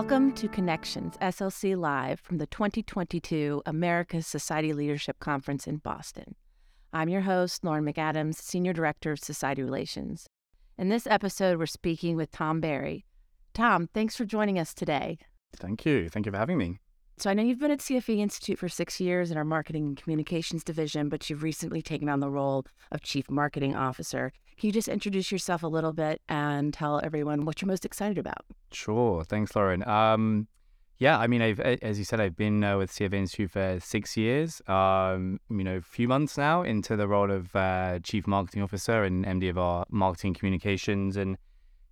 Welcome to Connections SLC Live from the 2022 America's Society Leadership Conference in Boston. I'm your host, Lauren McAdams, Senior Director of Society Relations. In this episode, we're speaking with Tom Berry. Tom, thanks for joining us today. Thank you. Thank you for having me. So I know you've been at CFA Institute for six years in our marketing and communications division, but you've recently taken on the role of chief marketing officer. Can you just introduce yourself a little bit and tell everyone what you're most excited about? Sure. Thanks, Lauren. Um, yeah, I mean, I've, as you said, I've been uh, with CFA Institute for six years. Um, you know, a few months now into the role of uh, chief marketing officer and MD of our marketing communications and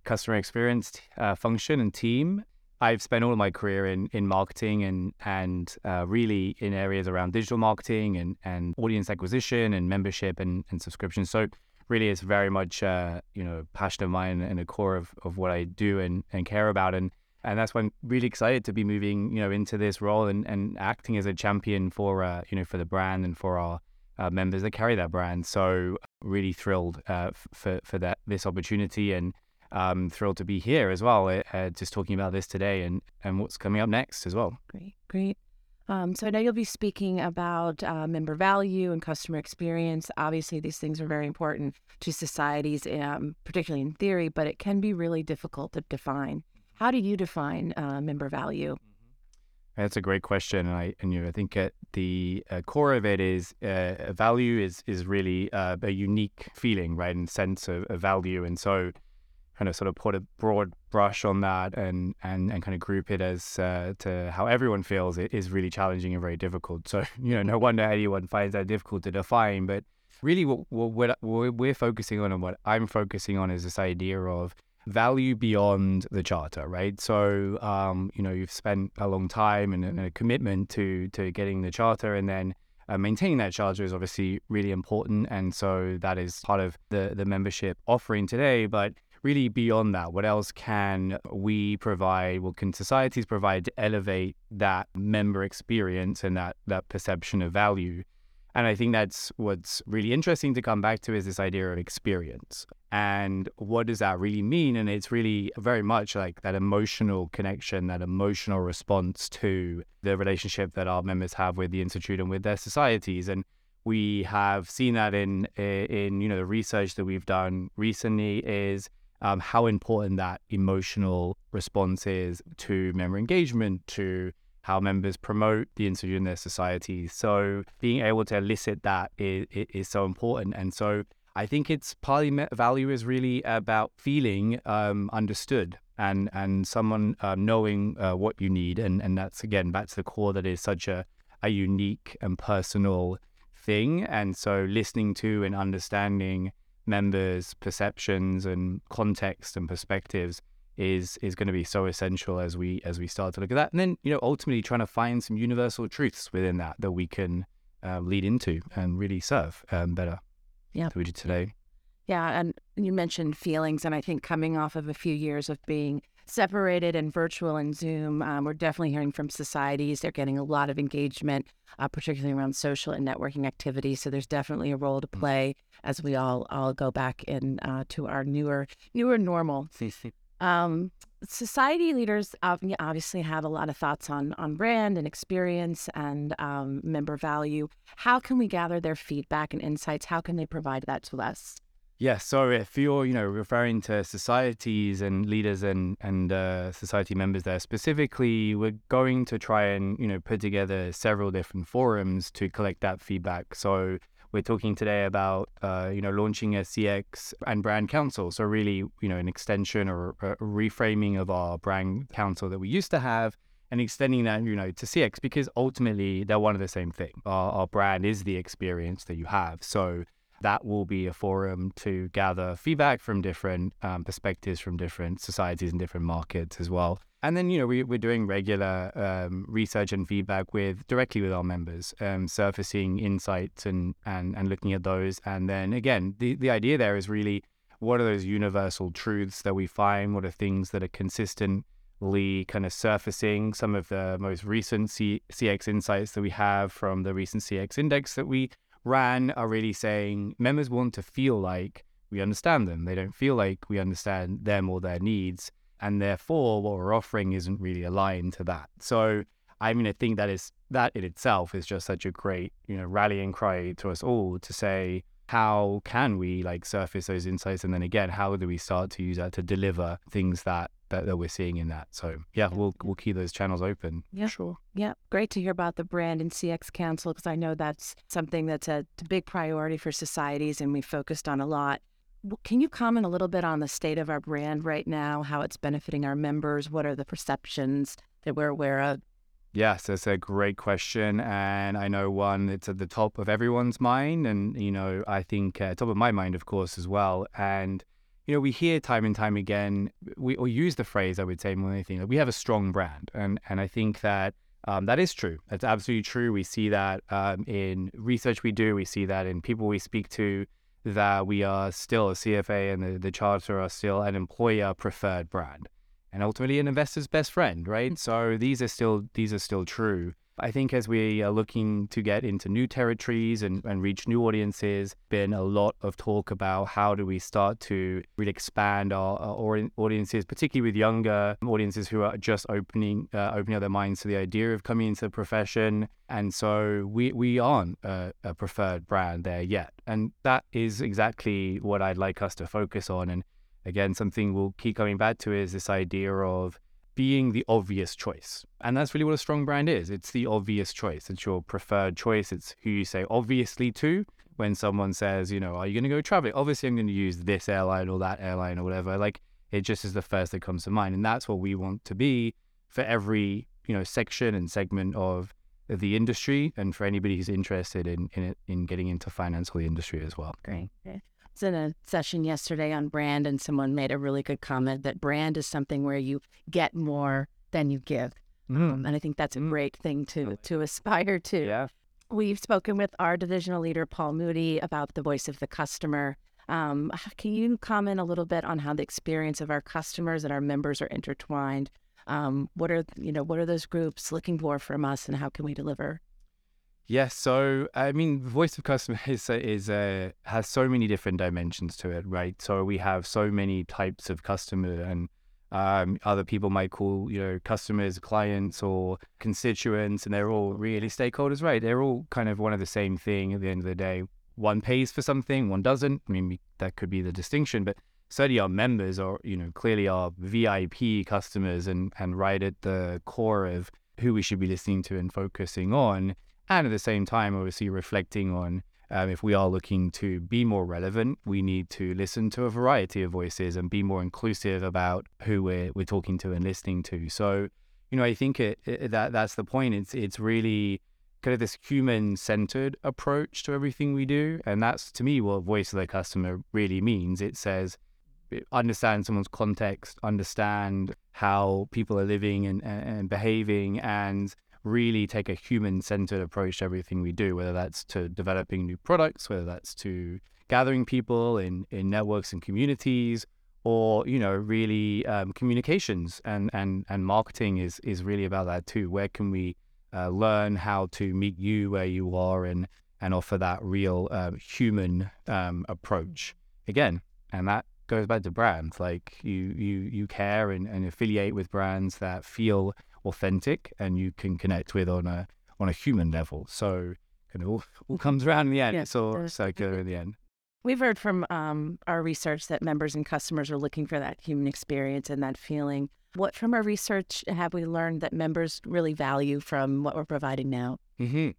customer experience uh, function and team. I've spent all of my career in in marketing and and uh, really in areas around digital marketing and and audience acquisition and membership and, and subscription. So really, it's very much uh, you know passion of mine and a core of, of what I do and, and care about. And and that's why I'm really excited to be moving you know into this role and, and acting as a champion for uh, you know for the brand and for our uh, members that carry that brand. So really thrilled uh, for for that this opportunity and um, thrilled to be here as well, uh, uh, just talking about this today and, and what's coming up next as well. Great, great. Um, so I know you'll be speaking about uh, member value and customer experience. Obviously, these things are very important to societies, um, particularly in theory, but it can be really difficult to define. How do you define uh, member value? Mm-hmm. That's a great question, and I and you know, I think at the uh, core of it is uh, value is is really uh, a unique feeling, right, and sense of, of value, and so kind of sort of put a broad brush on that and and, and kind of group it as uh, to how everyone feels it is really challenging and very difficult. So you know, no wonder anyone finds that difficult to define. But really, what, what, what we're focusing on and what I'm focusing on is this idea of value beyond the charter, right? So um, you know, you've spent a long time and, and a commitment to to getting the charter, and then uh, maintaining that charter is obviously really important, and so that is part of the the membership offering today. But really beyond that, what else can we provide? What can societies provide to elevate that member experience and that that perception of value? And I think that's what's really interesting to come back to is this idea of experience. And what does that really mean? And it's really very much like that emotional connection, that emotional response to the relationship that our members have with the Institute and with their societies. And we have seen that in in you know the research that we've done recently is um, how important that emotional response is to member engagement, to how members promote the institute in their society. So being able to elicit that is, is so important. And so I think it's partly value is really about feeling um, understood and and someone uh, knowing uh, what you need. And, and that's again back to the core that is such a, a unique and personal thing. And so listening to and understanding members' perceptions and context and perspectives is is going to be so essential as we as we start to look at that, and then you know ultimately trying to find some universal truths within that that we can uh, lead into and really serve um, better. Yeah, we did today. Yeah, and you mentioned feelings, and I think coming off of a few years of being separated and virtual and Zoom. Um, we're definitely hearing from societies. They're getting a lot of engagement, uh, particularly around social and networking activities. So there's definitely a role to mm. play as we all all go back in uh, to our newer newer normal. Um, society leaders obviously have a lot of thoughts on on brand and experience and um, member value. How can we gather their feedback and insights? How can they provide that to us? Yeah, sorry if you're, you know, referring to societies and leaders and and uh, society members there specifically, we're going to try and you know put together several different forums to collect that feedback. So we're talking today about uh, you know launching a CX and brand council. So really, you know, an extension or a reframing of our brand council that we used to have, and extending that you know to CX because ultimately they're one of the same thing. Our, our brand is the experience that you have. So that will be a forum to gather feedback from different um, perspectives from different societies and different markets as well. And then, you know, we, we're doing regular um, research and feedback with directly with our members, um, surfacing insights and, and, and looking at those. And then again, the, the idea there is really what are those universal truths that we find? What are things that are consistently kind of surfacing? Some of the most recent C- CX insights that we have from the recent CX index that we ran are really saying members want to feel like we understand them. They don't feel like we understand them or their needs. and therefore what we're offering isn't really aligned to that. So I mean, I think that is that in itself is just such a great, you know, rallying cry to us all to say, how can we like surface those insights, and then again, how do we start to use that to deliver things that that, that we're seeing in that? So yeah, we'll we'll keep those channels open. Yeah, sure. Yeah, great to hear about the brand and CX Council because I know that's something that's a, a big priority for societies, and we focused on a lot. Can you comment a little bit on the state of our brand right now, how it's benefiting our members? What are the perceptions that we're aware of? Yes, that's a great question. And I know one, it's at the top of everyone's mind. And, you know, I think uh, top of my mind, of course, as well. And, you know, we hear time and time again, we or use the phrase, I would say more than anything, that we have a strong brand. And, and I think that um, that is true. That's absolutely true. We see that um, in research we do, we see that in people we speak to, that we are still a CFA and the, the charter are still an employer preferred brand and ultimately an investor's best friend, right? Mm. So these are still these are still true. I think as we are looking to get into new territories and, and reach new audiences, been a lot of talk about how do we start to really expand our, our audiences, particularly with younger audiences who are just opening uh, opening up their minds to the idea of coming into the profession. And so we we aren't a, a preferred brand there yet, and that is exactly what I'd like us to focus on and again, something we'll keep coming back to is this idea of being the obvious choice. And that's really what a strong brand is. It's the obvious choice. It's your preferred choice. It's who you say obviously to when someone says, you know, are you going to go traveling? Obviously, I'm going to use this airline or that airline or whatever. Like it just is the first that comes to mind. And that's what we want to be for every, you know, section and segment of the industry and for anybody who's interested in in, in getting into finance or the industry as well. Great was in a session yesterday on brand, and someone made a really good comment that brand is something where you get more than you give. Mm. Um, and I think that's a mm. great thing to to aspire to. Yeah. We've spoken with our divisional leader, Paul Moody, about the voice of the customer. Um, can you comment a little bit on how the experience of our customers and our members are intertwined? Um, what are you know what are those groups looking for from us, and how can we deliver? Yes, so I mean, voice of customer is is uh, has so many different dimensions to it, right? So we have so many types of customer, and um, other people might call you know customers, clients, or constituents, and they're all really stakeholders, right? They're all kind of one of the same thing at the end of the day. One pays for something, one doesn't. I mean, that could be the distinction, but certainly our members are you know clearly our VIP customers, and and right at the core of who we should be listening to and focusing on and at the same time, obviously, reflecting on um, if we are looking to be more relevant, we need to listen to a variety of voices and be more inclusive about who we're, we're talking to and listening to. So, you know, I think it, it, that that's the point. It's it's really kind of this human centered approach to everything we do, and that's to me what voice of the customer really means. It says understand someone's context, understand how people are living and, and behaving, and really take a human centered approach to everything we do, whether that's to developing new products, whether that's to gathering people in, in networks and communities, or you know really um, communications and, and, and marketing is, is really about that too. Where can we uh, learn how to meet you where you are and, and offer that real uh, human um, approach again? And that goes back to brands like you you you care and, and affiliate with brands that feel authentic and you can connect with on a on a human level. So kind of all, all comes around in the end. Yeah, it's all circular in the end. We've heard from um, our research that members and customers are looking for that human experience and that feeling. What from our research have we learned that members really value from what we're providing now? Mm-hmm.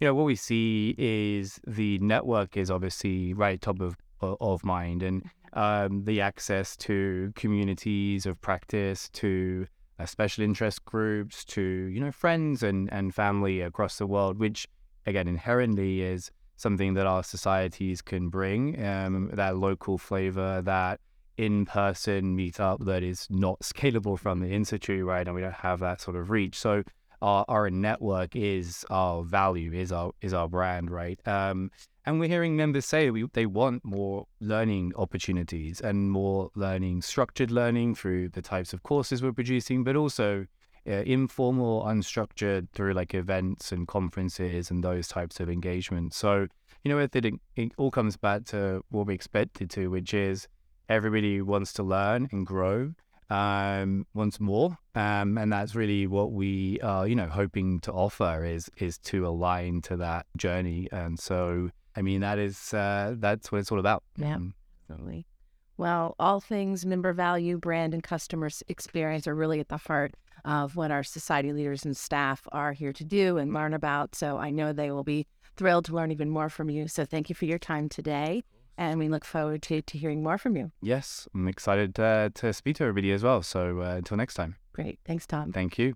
You know, what we see is the network is obviously right top of of mind, and um, the access to communities of practice, to special interest groups to you know friends and and family across the world, which again inherently is something that our societies can bring. Um, that local flavor, that in-person meetup that is not scalable from the institute, right? And we don't have that sort of reach. So our, our network is our value, is our is our brand, right? Um, and we're hearing members say we, they want more learning opportunities and more learning, structured learning through the types of courses we're producing, but also uh, informal, unstructured through like events and conferences and those types of engagements. So, you know, it, it, it all comes back to what we expected to, which is everybody wants to learn and grow. Um, once more, um, and that's really what we are, you know, hoping to offer is is to align to that journey. And so, I mean, that is uh, that's what it's all about. Yeah, Um, absolutely. Well, all things member value, brand, and customer experience are really at the heart of what our society leaders and staff are here to do and learn about. So I know they will be thrilled to learn even more from you. So thank you for your time today. And we look forward to, to hearing more from you. yes, I'm excited uh, to speak to everybody as well. So uh, until next time, Great. Thanks, Tom. thank you.